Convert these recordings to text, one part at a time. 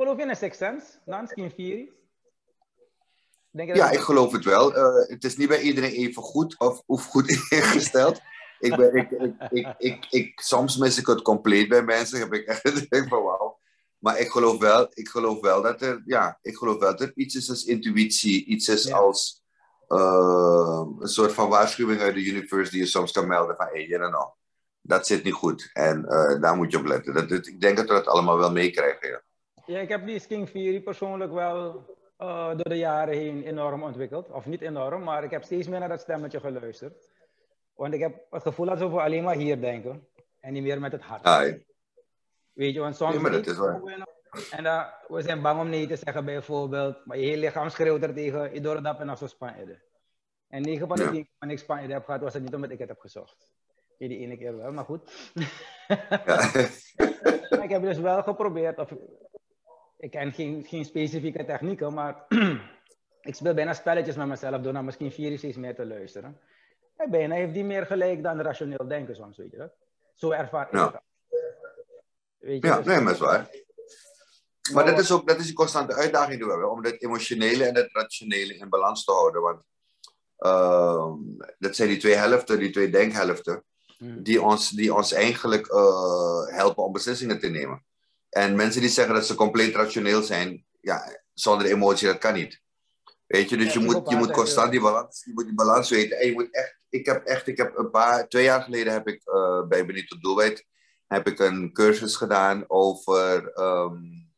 Geloof je in een Sixth Sense? Fury? Denk je ja, ik geloof het wel. Uh, het is niet bij iedereen even goed of, of goed ingesteld. ik ben, ik, ik, ik, ik, ik, soms mis ik het compleet bij mensen. Heb ik echt denk van wauw. Maar ik geloof wel, ik geloof wel dat er, ja, ik geloof wel dat er iets is als intuïtie, iets is ja. als uh, een soort van waarschuwing uit de universe die je soms kan melden van hé, hey, you know, dat zit niet goed. En uh, daar moet je op letten. Dat, dat, ik denk dat we dat allemaal wel meekrijgen. Ja. Ja, ik heb die Sking Fury persoonlijk wel uh, door de jaren heen enorm ontwikkeld. Of niet enorm, maar ik heb steeds meer naar dat stemmetje geluisterd. Want ik heb het gevoel dat we alleen maar hier denken. En niet meer met het hart. Ah, Weet je, want soms... Ja, maar dat is waar. En we zijn bang om nee te zeggen bijvoorbeeld. Maar je hele lichaam schreeuwt er tegen. Je door dat en zo Spanje. En 9 van de 10 keer wanneer ik Spanje heb gehad, was het niet omdat ik het heb gezocht. Die ene keer wel, maar goed. Ja. ik heb dus wel geprobeerd. Of, ik ken geen, geen specifieke technieken, maar ik speel bijna spelletjes met mezelf door naar misschien vier steeds meer te luisteren. En bijna heeft die meer gelijk dan rationeel denken soms, weet je dat? Zo ervaar ik ja. Weet je, ja, dus... nee, maar is waar. Maar dat is ook dat is een constante uitdaging die we hebben, om het emotionele en het rationele in balans te houden. Want uh, dat zijn die twee helften, die twee denkhelften, hmm. die, ons, die ons eigenlijk uh, helpen om beslissingen te nemen. En mensen die zeggen dat ze compleet rationeel zijn, ja, zonder emotie, dat kan niet. Weet je, dus ja, je, moet, je moet constant die balans, je moet die balans weten. En je moet echt, ik heb echt, ik heb een paar, twee jaar geleden heb ik uh, bij Benito Doelwijd, heb ik een cursus gedaan over um,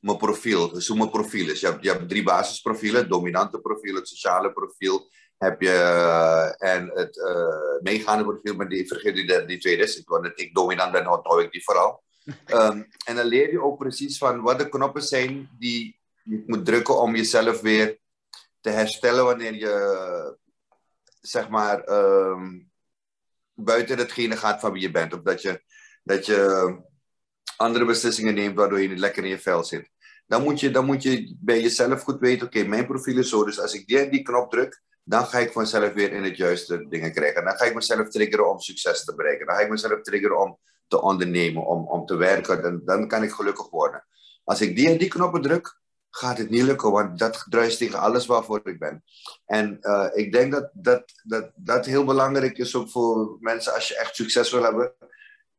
mijn profiel. Dus hoe mijn profiel is. Je hebt, je hebt drie basisprofielen, het dominante profiel, het sociale profiel, heb je, uh, en het uh, meegaande profiel, maar die vergeet die, die tweede is. Want ik dominant ben, onthoud ik die vooral. Um, en dan leer je ook precies van wat de knoppen zijn die je moet drukken om jezelf weer te herstellen wanneer je, zeg maar, um, buiten hetgene gaat van wie je bent. Of dat je, dat je andere beslissingen neemt waardoor je niet lekker in je vel zit. Dan moet je, dan moet je bij jezelf goed weten, oké, mijn profiel is zo, dus als ik die, die knop druk, dan ga ik vanzelf weer in het juiste dingen krijgen. Dan ga ik mezelf triggeren om succes te bereiken. Dan ga ik mezelf triggeren om te ondernemen, om, om te werken, dan, dan kan ik gelukkig worden. Als ik die en die knoppen druk, gaat het niet lukken, want dat druist tegen alles waarvoor ik ben. En uh, ik denk dat dat, dat dat heel belangrijk is ook voor mensen als je echt succes wil hebben.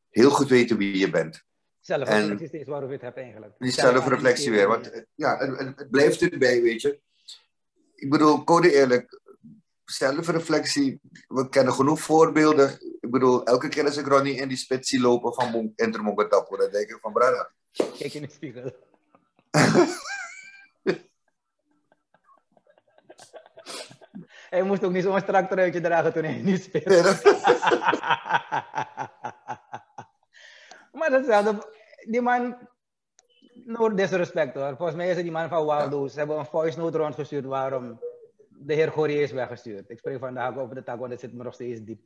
Heel goed weten wie je bent. Zelfreflectie is waarover je het hebt eigenlijk. Die zelfreflectie weer, want ja, het, het blijft erbij, weet je. Ik bedoel, code eerlijk, zelfreflectie, we kennen genoeg voorbeelden. Ik bedoel, elke keer als ik Ronnie in die spits zie lopen van Intermongetap, dan denk ik van, brada. Kijk in de spiegel. hij moest ook niet zo'n strak truitje dragen toen hij niet speelde. maar datzelfde, die man, no disrespect hoor. Volgens mij is het die man van Waldo. Ze hebben een voice note rondgestuurd waarom de heer Gorie is weggestuurd. Ik spreek vandaag over de tak, want het zit me nog steeds diep.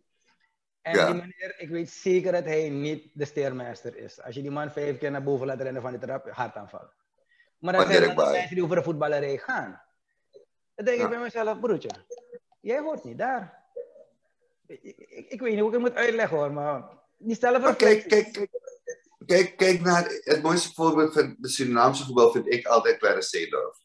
En ja. die meneer, ik weet zeker dat hij niet de steermeester is. Als je die man vijf keer naar boven laat rennen van de trap, hartaanval. Maar dat zijn de mensen die over de voetballerij gaan. Dan denk ja. ik bij mezelf, broertje, jij hoort niet daar. Ik, ik, ik, weet niet hoe ik het moet uitleggen hoor, maar die stellen voor. Kijk, kijk, kijk, kijk, kijk naar het mooiste voorbeeld van de Surinaamse voetbal vind ik altijd Clarence Seedorf.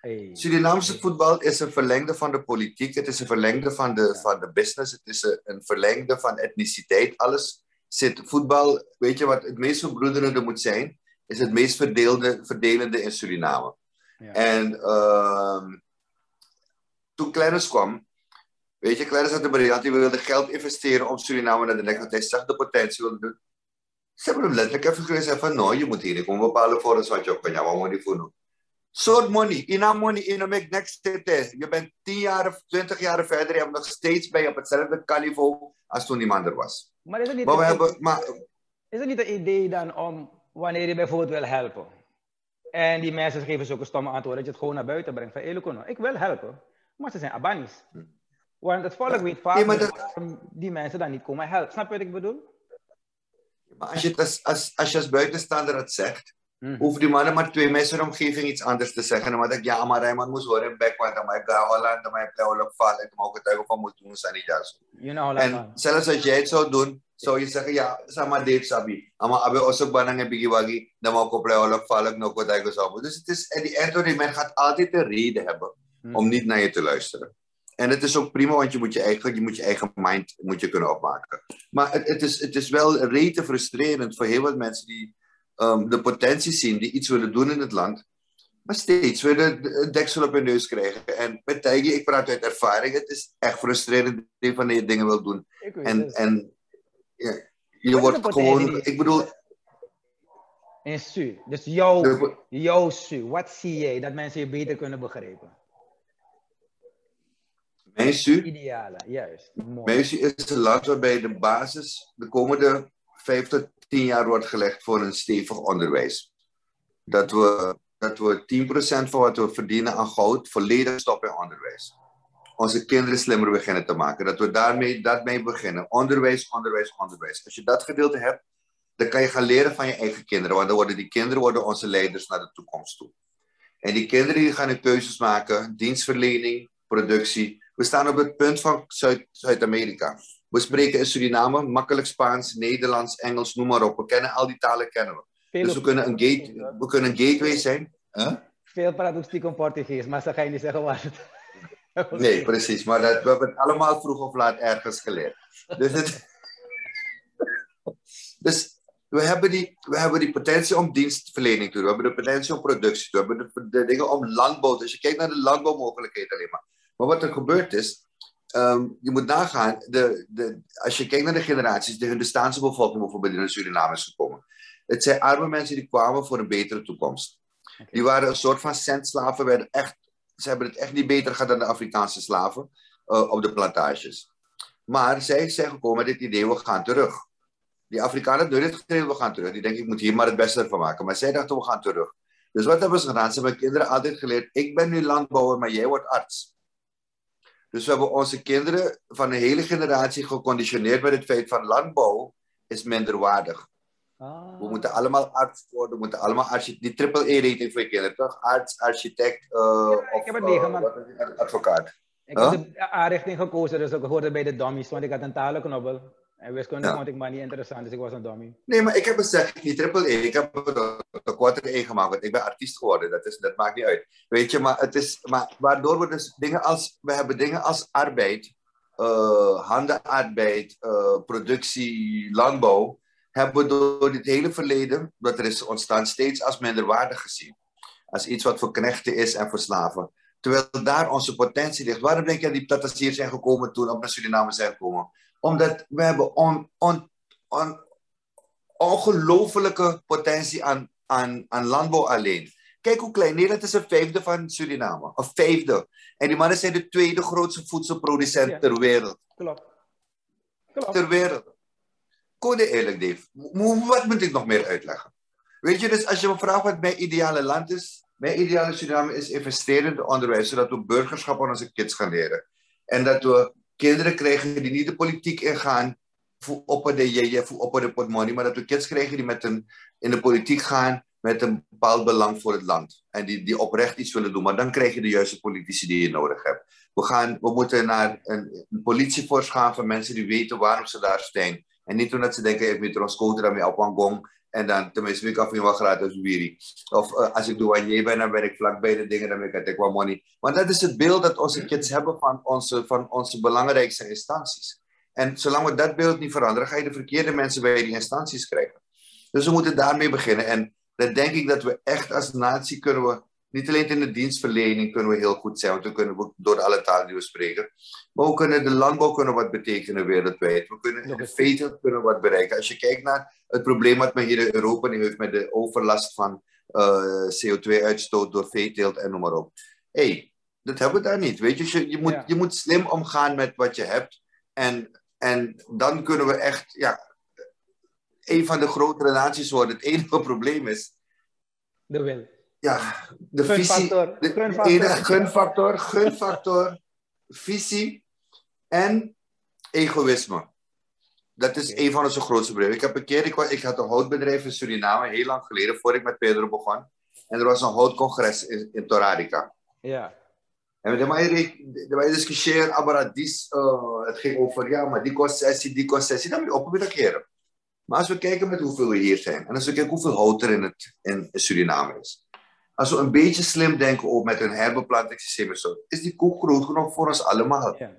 Hey. Surinaamse voetbal is een verlengde van de politiek, het is een verlengde van de, van de business, het is een, een verlengde van etniciteit. Alles zit, voetbal, weet je wat het meest verbroederende moet zijn, is het meest verdeelde, verdelende in Suriname. Ja. En uh, toen Clarence kwam, weet je, Clarence had de briljant, die wilde geld investeren om Suriname naar de nek, want hij zag de potentie wilde doen. Ze hebben hem letterlijk even gezegd van, nou, je moet hier niet komen bepalen voor ons wat je op kan, ja, moet je voor? Soort money. Ina money, ina make next step. Je bent 10 jaar of 20 jaar verder. Je hebt nog steeds bij op hetzelfde kalivo als toen die man er was. Maar is het niet, maar we hebben, maar, is het niet een idee dan om, wanneer je bijvoorbeeld wil helpen, en die mensen geven zulke stomme antwoorden, dat je het gewoon naar buiten brengt van, Elokono, ik wil helpen, maar ze zijn Abanis. Want het volk weet vaak dat... die mensen dan niet komen helpen. Snap je wat ik bedoel? Maar als je, als, als, als je als buitenstaander het zegt, Mm. Hoef die mannen maar twee mensen in de omgeving iets anders te zeggen. Dan ik, ja, maar Raymond moest horen bek, want dan ik ga Holland, dan ik Holland vallen, dan mag ik het van moeten doen, zijn niet. En zelfs als jij het zou doen, zou je zeggen, ja, sama Dave Sabi. Ama abe osok banang wagi, dan mag ik op Holland vallen, nog wat ik zou Dus het is, en die Anthony, men gaat altijd een reden hebben mm. om niet naar je te luisteren. En het is ook prima, want je moet je eigen, je moet je eigen mind moet je kunnen opmaken. Maar het, het, is, het is wel rete frustrerend voor heel wat mensen die um, de potentie zien, die iets willen doen in het land, maar steeds willen een deksel op hun neus krijgen. En met Tijge, ik praat uit ervaring, het is echt frustrerend wanneer je dingen wil doen. En, en ja, je wordt gewoon, ik bedoel... En Su, dus jouw, jouw Su, wat zie jij dat mensen je beter kunnen begrijpen? Mijn Su? Ideale, juist. Mijn Su is een land waarbij de basis de komende vijf tot tien jaar wordt gelegd voor een stevig onderwijs. Dat we, dat we 10% van wat we verdienen aan goud volledig stoppen in onderwijs. Onze kinderen slimmer beginnen te maken. Dat we daarmee, daarmee beginnen. Onderwijs, onderwijs, onderwijs. Als je dat gedeelte hebt, dan kan je gaan leren van je eigen kinderen. Want dan worden die kinderen worden onze leiders naar de toekomst toe. En die kinderen die gaan de keuzes maken, dienstverlening, productie. We staan op het punt van Zuid-Amerika. We spreken in Suriname makkelijk Spaans, Nederlands, Engels, noem maar op. We kennen al die talen kennen we. dus we kunnen, een gate, we kunnen een gateway zijn. Huh? Veel praat ook stiekem Portugees, maar ze ga je niet zeggen waar het... Nee, precies. Maar dat, we hebben het allemaal vroeg of laat ergens geleerd. Dus, het, dus we, hebben die, we hebben die potentie om dienstverlening te doen. We hebben de potentie om productie te doen. We hebben de, de dingen om landbouw. Dus je kijkt naar de landbouwmogelijkheden alleen maar. Maar wat er gebeurt is, Um, je moet nagaan, de, de, als je kijkt naar de generaties, de Hindustaanse bevolking bijvoorbeeld in Suriname is gekomen. Het zijn arme mensen die kwamen voor een betere toekomst. Die waren een soort van centslaven, werden echt, ze hebben het echt niet beter gehad dan de Afrikaanse slaven uh, op de plantages. Maar zij zijn gekomen met het idee, we gaan terug. Die Afrikanen hebben dit gegeven, we gaan terug. Die denken, ik moet hier maar het beste ervan maken. Maar zij dachten, we gaan terug. Dus wat hebben ze gedaan? Ze hebben kinderen altijd geleerd, ik ben nu landbouwer, maar jij wordt arts. Dus we hebben onze kinderen van een hele generatie geconditioneerd met het feit van landbouw is minderwaardig. Ah. We moeten allemaal arts worden, we moeten allemaal architect, die triple E-rating voor je kinderen, toch? Arts, architect uh, ja, ik heb het meegemaakt. Uh, advocaat. Ik huh? heb de A-richting gekozen, dus ik hoorde bij de dummies, want ik had een talenknobbel. En wiskunde ja. vond ik maar niet interessant, dus ik was een dummy. Nee, maar ik heb gezegd, die triple E, ik heb de quarter E gemaakt, want ik ben artiest geworden, dat, is, dat maakt niet uit. Weet je, maar het is, maar waardoor we dus dingen als, we hebben dingen als arbeid, uh, handenarbeid, uh, productie, landbouw, hebben we door dit hele verleden, dat er is ontstaan, steeds als minderwaardig gezien. Als iets wat voor knechten is en voor slaven. Terwijl daar onze potentie ligt. Waarom denk je dat die hier zijn gekomen toen op naar Suriname zijn gekomen? Omdat we hebben on, on, on, ongelofelijke potentie aan, aan, aan landbouw alleen. Kijk hoe klein. Nederland is een vijfde van Suriname. Een vijfde. En die mannen zijn de tweede grootste voedselproducent ter wereld. Klopt. Klopt. Ter wereld. Code eerlijk, Dave. Wat moet ik nog meer uitleggen? Weet je, dus als je me vraagt wat mijn ideale land is, mijn ideale Suriname is investeren in het onderwijs, zodat we burgerschap aan onze kids gaan leren. En dat we kinderen krijgen die niet de politiek ingaan voor op de jeje, voor op de portemonnee, maar dat we kids krijgen die met een, in de politiek gaan met een bepaald belang voor het land. En die, die oprecht iets willen doen. Maar dan krijg je de juiste politici die je nodig hebt. We, gaan, we moeten naar een, een politieforce gaan van mensen die weten waarom ze daar staan. En niet omdat ze denken, ik moet er een scooter aan op gong en dan tenminste, ik af wel gratis wiri. Of uh, als ik douanier ben, dan ben ik vlakbij de dingen, dan ben ik wat money. Want dat is het beeld dat onze kids hebben van onze, van onze belangrijkste instanties. En zolang we dat beeld niet veranderen, ga je de verkeerde mensen bij die instanties krijgen. Dus we moeten daarmee beginnen. En dan denk ik dat we echt als natie kunnen we niet alleen in de dienstverlening kunnen we heel goed zijn, want we kunnen door alle talen die we spreken. Maar we kunnen de landbouw kunnen wat betekenen wereldwijd. We kunnen in de veeteelt kunnen wat bereiken. Als je kijkt naar het probleem wat men hier in Europa nu heeft met de overlast van uh, eh, CO2-uitstoot door veeteelt en noem maar op. Hé, hey, dat hebben we daar niet. Weet je, je, moet, je moet slim omgaan met wat je hebt. En, en dan kunnen we echt, ja, een van de grotere naties worden. Het enige probleem is. De wil ja, de visie. De gunfactor. gunfactor, gunfactor, visie en egoïsme. Dat is een van onze grootste bedrijven. Ik heb een keer, ik, ik had een houtbedrijf in Suriname, heel lang geleden, voor ik met Pedro begon. En er was een houtcongres in, in Torarica. Ja. En de wij discussiëren, aber dis, uh, het ging over, ja, maar die kost sessie, die kost sessie, dan moet je op met keren. Maar als we kijken met hoeveel we hier zijn, en als we kijken hoeveel hout er in, het, in Suriname is, als we een beetje slim denken ook met een herbeplantingssysteem en zo, is die koek groot genoeg voor ons allemaal. Ja.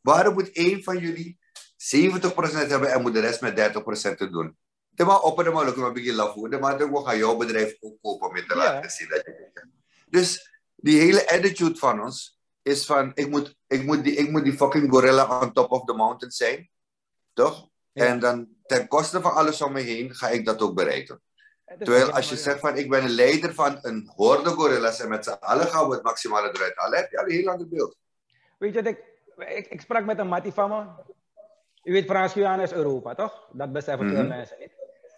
Waarom moet één van jullie 70% hebben en moet de rest met 30% te doen? De maar op de maar lukken we beginnen lafu. De maar we gaan jouw bedrijf ook kopen om te laten zien dat je Dus die hele attitude van ons is van ik moet, ik moet, die, ik moet die fucking gorilla on top of the mountain zijn. Toch? En dan ten koste van alles om me heen ga ik dat ook bereiken. Terwijl als je zegt van ik ben een leider van een horde gorillas en met z'n allen gaan we het maximale eruit halen, heb je al een heel ander beeld. Weet je, ik, ik, ik sprak met een mattie van me. U weet, Frans-Guyana is Europa, toch? Dat beseffen veel mm mensen niet.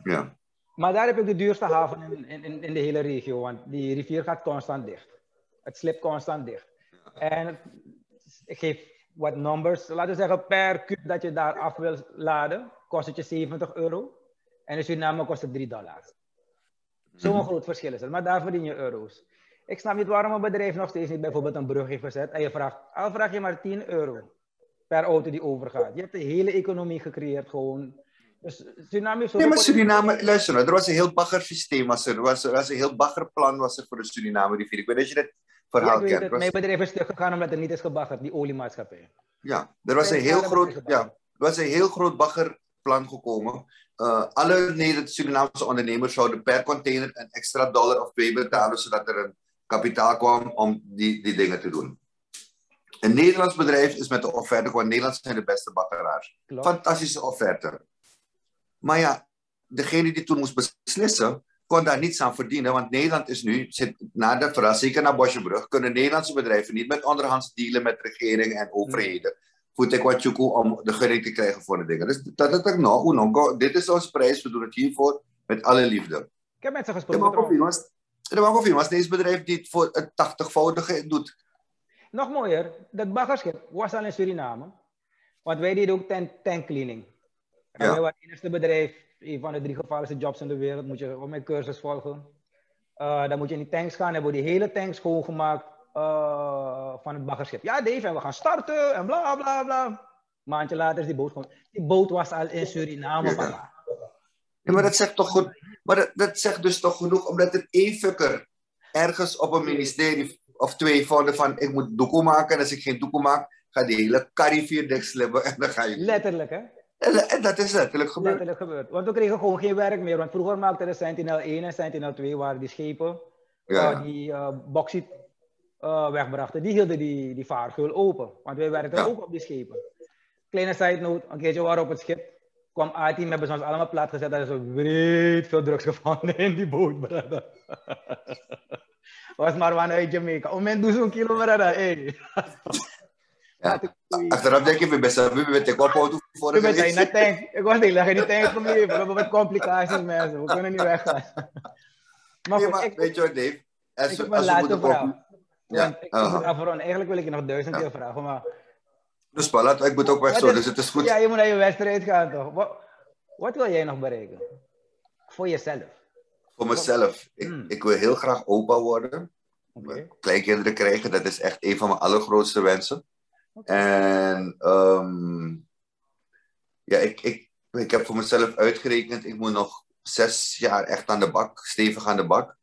Ja. Maar daar heb ik de duurste haven in, in, in de hele regio, want die rivier gaat constant dicht. Het slipt constant dicht. En ik geef wat numbers. Laten we zeggen, per kub dat je daar af wil laden, kost het je 70 euro. En in Suriname kost het 3 dollar. Zo'n mm groot verschil is het. Maar daar verdien je euro's. Ik snap niet waarom een bedrijf nog steeds niet bijvoorbeeld een brug heeft gezet. En je vraagt, al vraag je maar 10 euro per auto die overgaat. Je hebt de hele economie gecreëerd gewoon. Dus Suriname is Nee, maar Suriname, luister nou, er was een heel bagger systeem. Was er, was, was een heel bagger plan was er voor de Suriname rivier. Ik weet dat je dat verhaal ja, kent. Mijn bedrijf is gegaan omdat er niet is gebaggerd, die oliemaatschappij. Ja, er was een heel groot, ja, er was een heel groot baggerplan gekomen. Uh, alle Nederlandse Surinaamse ondernemers zouden per container een extra dollar of twee betalen, zodat er een kapitaal kwam om die, die dingen te doen. Een Nederlands bedrijf is met de offerte gewoon Nederlands zijn de beste bakkeraars. Fantastische offerte. Maar ja, degene die toen moest beslissen, kon daar niets aan verdienen. Want Nederland is nu, zit na de verhaal, zeker naar Bosjebrug, kunnen Nederlandse bedrijven niet met onderhands dealen met regeringen en overheden. Ik wat om de gunning te krijgen voor de dingen. Dus dat is nou, dit is onze prijs, we doen het hiervoor met alle liefde. Ik heb mensen gesproken. Er mag of iemand, deze bedrijf die het voor het 80-voudige doet. Nog mooier, dat baggerschip was al in Suriname. Want wij deden ook tank, tankcleaning. Ja. Wij waren het eerste bedrijf, een van de drie gevaarlijkste jobs in de wereld. Moet je op mijn cursus volgen. Uh, dan moet je in die tanks gaan. Hebben we die hele tank schoongemaakt uh, van het baggerschip. Ja, Dave, en we gaan starten en bla bla bla. Een maandje later is die boot gewoon. Die boot was al in Suriname. Ja. ja maar dat zegt toch goed. Maar dat, dat zegt dus toch genoeg, omdat het één fucker ergens op een ministerie of twee vonden van ik moet doekoe maken. En als ik geen doekoe maak, ga die hele carrivier dichtslibben en dan ga je... Letterlijk, hè? En, dat is letterlijk gebeurd. Letterlijk gebeurd. Want we kregen gewoon geen werk meer. Want vroeger maakten de Sentinel 1 en Sentinel 2 waren die schepen ja. uh, die uh, uh, wegbrachten. Die hielden die, die vaargeul open. Want wij werkten ook op die schepen. Kleine side note, een keertje waren op het schip kwam A-team, hebben ze ons allemaal plat gezet. Dat is zo breed veel drugs gevonden in die boot, brother. Was maar uit Jamaica. Om men doet zo'n kilo, brother. Hey. Ja. Achteraf denk ik, we best we met de kopauto voor de We zijn naar tank. Ik was niet, leg je niet tank voor me. We hebben wat complicaties, mensen. We kunnen niet weggaan. Maar, nee, maar ik, weet je wat, Dave? Als, ik heb een laatste vraag. Ja. Ik, uh -huh. Eigenlijk wil ik je nog duizend keer vragen, maar dus Palat, ik moet ook weg zo, dus het is goed. Ja, je moet naar je wedstrijd gaan toch? Wat, wat wil jij nog bereiken? Voor jezelf? Voor mezelf? Ik, hmm. ik wil heel graag opa worden. Okay. Kleinkinderen krijgen, dat is echt een van mijn allergrootste wensen. En um, ja, ik, ik, ik heb voor mezelf uitgerekend, ik moet nog zes jaar echt aan de bak, stevig aan de bak.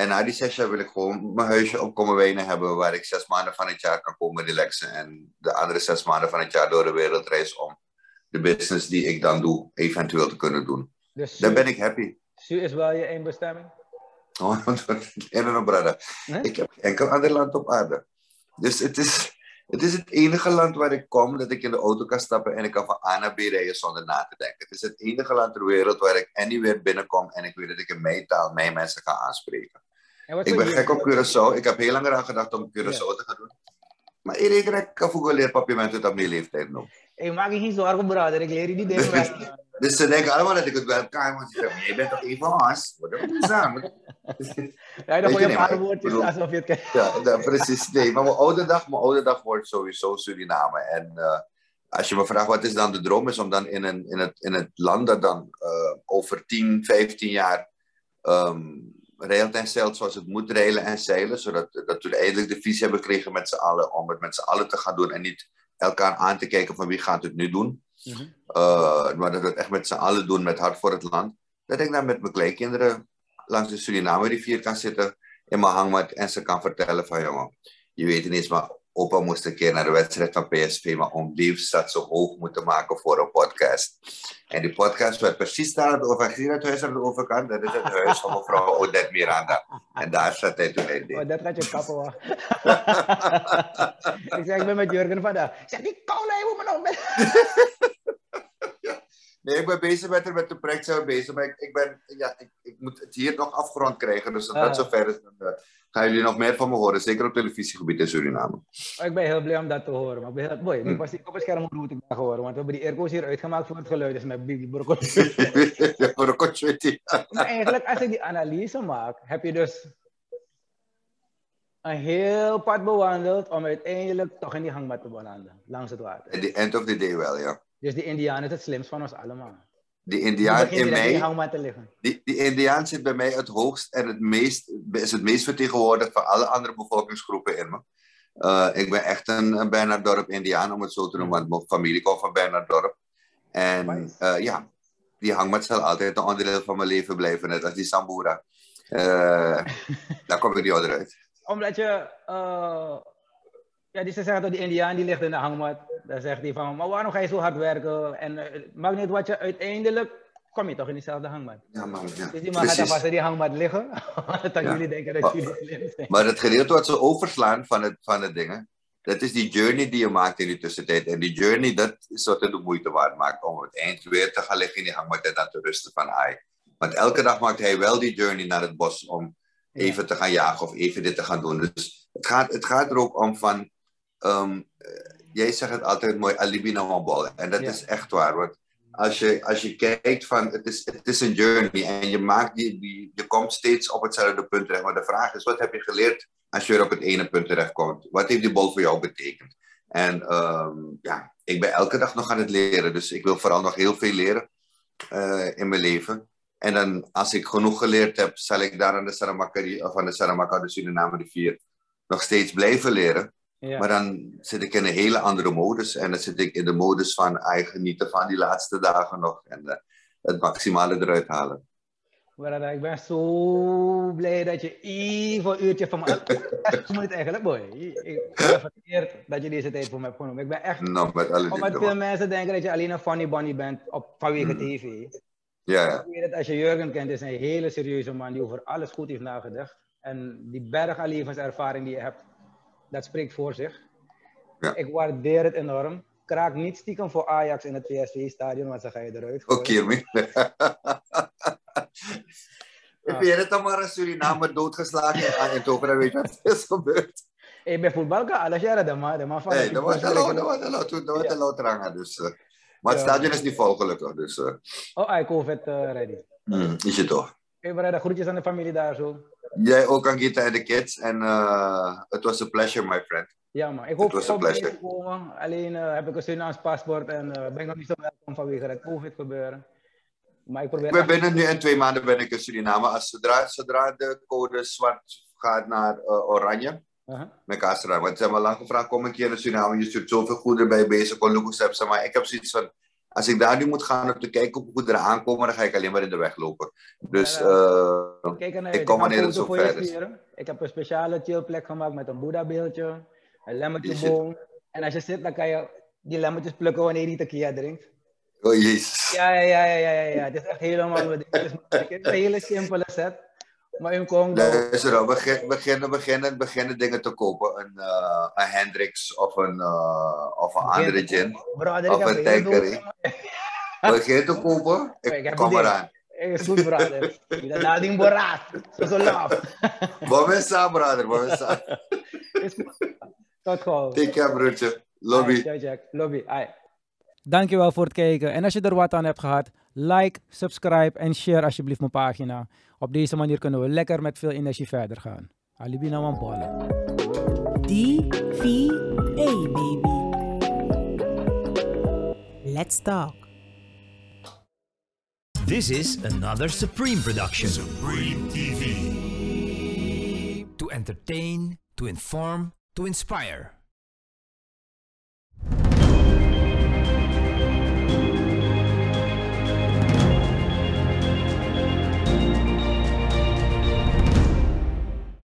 En na die zes jaar wil ik gewoon mijn huisje op komen hebben waar ik zes maanden van het jaar kan komen relaxen. En de andere zes maanden van het jaar door de wereld reis om de business die ik dan doe, eventueel te kunnen doen. Dus dan ben ik happy. Su is wel je één bestemming? Oh, brother. Ik heb enkel ander land op aarde. Dus het is, het is het enige land waar ik kom dat ik in de auto kan stappen en ik kan van A naar B rijden zonder na te denken. Het is het enige land ter wereld waar ik anywhere binnenkom en ik weet dat ik in mijn taal mijn mensen ga aanspreken. Ik ben gek op Curaçao. Ik heb heel lang eraan gedacht om Curaçao te gaan doen. Maar ik kan voor leer papiermenten op mijn leeftijd nog. Ik maak je geen zorgen, brother. Ik leer je die dingen Dus ze denken allemaal dat ik het wel kan. Want ze zeggen, je bent toch een van ons? Wat doen we samen? Ja, dan gooi je een paar woordjes alsof je het kent. Ja, precies. Nee, maar mijn oude dag, mijn oude dag wordt sowieso Suriname. En uh, als je me vraagt wat is dan de droom, is om dan in, een, in, het, in het land dat dan uh, over 10, 15 jaar um, reilt en zeilt zoals het moet reilen en zeilen, zodat dat we eindelijk de visie hebben gekregen met z'n allen om het met z'n allen te gaan doen en niet elkaar aan te kijken van wie gaat het nu doen. Mm -hmm. uh, maar dat we het echt met z'n allen doen met hart voor het land. Dat ik dan met mijn kleinkinderen langs de Suriname rivier kan zitten in mijn hangmat en ze kan vertellen van jongen, je weet niet eens maar opa moest een keer naar de wedstrijd van PSV, maar om liefst zo hoog moeten maken voor een podcast. En die podcast werd precies daar over, zie het huis aan de overkant? Dat is het huis van mevrouw Odette Miranda. En daar zat hij toen in. Oh, dat gaat je kappen hoor. ik zeg, ik ben met Jurgen vandaag. Ik zeg, die koude, moet me nog met... Nee, ik ben bezig met, met de project zijn we bezig. Maar ik, ik, ben, ja, ik, ik moet het hier nog afgerond krijgen. Dus als dat uh. zover is, dan uh, gaan jullie nog meer van me horen. Zeker op televisiegebied in Suriname. Oh, ik ben heel blij om dat te horen. Maar ik ben heel, boy, hm. pas op het scherm hoe ik dat horen. Want we hebben die airco's hier uitgemaakt voor het geluid. Dus met Bibi Brokotje. maar eigenlijk, als ik die analyse maak, heb je dus een heel pad bewandeld om uiteindelijk toch in die hangmat te belanden. Langs het water. At the end of the day wel, ja. Dus die Indiaan is het slimst van ons allemaal. Die Indiaan in mij, die, die Indiaan zit bij mij het hoogst en het meest, is het meest vertegenwoordigd van alle andere bevolkingsgroepen in me. Uh, ik ben echt een, een Bernarddorp Indiaan, om het zo te noemen, want mijn familie komt van Bernarddorp. En uh, ja, die hangmat zal altijd een onderdeel van mijn leven blijven, net als die Sambura. Uh, daar kom ik niet uit. Omdat je ja, die ze zeggen dat die Indiaan die ligt in de hangmat. Dan zegt hij van, maar waarom ga je zo hard werken? En uh, maakt niet wat je uiteindelijk kom je toch in diezelfde hangmat. Ja, man. Ja. Dus die man gaat dan vast in die hangmat liggen. dat ja. jullie denken dat maar, jullie slim zijn. Maar het gedeelte wat ze overslaan van het, van het dingen, dat is die journey die je maakt in die tussentijd. En die journey, dat is wat het de moeite waard maakt. Om het eind weer te gaan liggen in die hangmat en dan te rusten van ai. Want elke dag maakt hij wel die journey naar het bos om even ja. te gaan jagen of even dit te gaan doen. Dus het gaat, het gaat er ook om van um, jij zegt het altijd mooi, alibi. En dat ja. is echt waar. Want als je, als je kijkt van, het is, het is een journey en je maakt die, die, je komt steeds op hetzelfde punt terecht. Maar de vraag is, wat heb je geleerd als je weer op het ene punt terecht komt? Wat heeft die bal voor jou betekend? En um, ja, ik ben elke dag nog aan het leren. Dus ik wil vooral nog heel veel leren uh, in mijn leven. En dan, als ik genoeg geleerd heb, zal ik daar aan de Saramaka, of aan de Saramaka, de Suriname rivier, nog steeds blijven leren. Ja. Maar dan zit ik in een hele andere modus. En dan zit ik in de modus van eigen genieten van die laatste dagen nog. En uh, het maximale eruit halen. Ik ben zo blij dat je even een uurtje van me... Echt moet eigenlijk, boy. Ik ben vereerd dat je deze tijd voor me hebt genomen. Ik ben echt... Met alle Omdat veel mensen denken dat je alleen een funny bunny bent op, vanwege mm. tv. Ja, ja. Ik weet het, als je Jurgen kent, is een hele serieuze man die over alles goed heeft nagedacht. En die berg aan levenservaring die je hebt, dat spreekt voor zich. Ja. Ik waardeer het enorm. Kraak niet stiekem voor Ajax in het PSV-stadion, want dan ga je eruit Oké, okay, Ik weet het dan maar een Suriname doodgeslagen in Eindhoven, weet je wat is gebeurd. Ik ben voetbalka, alles jaren de man, de man van... Nee, dat was de de de lood rangen, dus... Uh, maar het stadion is niet vol gelukkig, dus... Uh. Oh, I COVID uh, ready. Mm, is je toch? Hey, Breda, groetjes aan de familie daar zo. Jij ook aan Gita en de kids. En uh, it was a pleasure, my friend. Ja, man. Ik hoop dat te komen. Alleen uh, heb ik een Surinaams paspoort en uh, ben ik nog niet zo welkom vanwege het COVID gebeuren. Maar ik probeer... ben binnen nu en twee maanden ben ik in Suriname. Als zodra, zodra de code zwart gaat naar uh, oranje, uh -huh. met Kastra. Want ze hebben lang gevraagd, kom een keer naar Suriname. Je stuurt zoveel goederen bij bezig, kon Maar ik heb zoiets van, als ik daar nu moet gaan om te kijken hoe er aankomen, dan ga ik alleen maar in de weg lopen. Dus uh, Kijk, ik kom wanneer het zo ver is. Ik heb een speciale chillplek gemaakt met een Boeddha-beeldje, een lemmertjeboom. En als je zit, dan kan je die lemmetjes plukken wanneer je tequila drinkt. Oh jezus. Ja, ja, ja, ja, ja, ja. Het is echt helemaal... Het is een hele simpele set. Maar in Congo... Luister, we beginnen, beginnen, beginnen dingen te kopen. Een, uh, een Hendrix of een, uh, of een andere gin. Of een tankery. Begin te kopen? Ik kom eraan. is goed, brother. Dat nading borat. Zo zo laf. Bomessa, brother. Bomessa. Tot gauw. Take care, broertje. Lobby. Jack. Lobby. Ai. Dankjewel voor het kijken. En als je er wat aan hebt gehad, like, subscribe en share alsjeblieft mijn pagina. Op deze manier kunnen we lekker met veel energie verder gaan. Alibi na D-V-A, baby. Let's talk. This is another Supreme production. Supreme TV. To entertain, to inform, to inspire.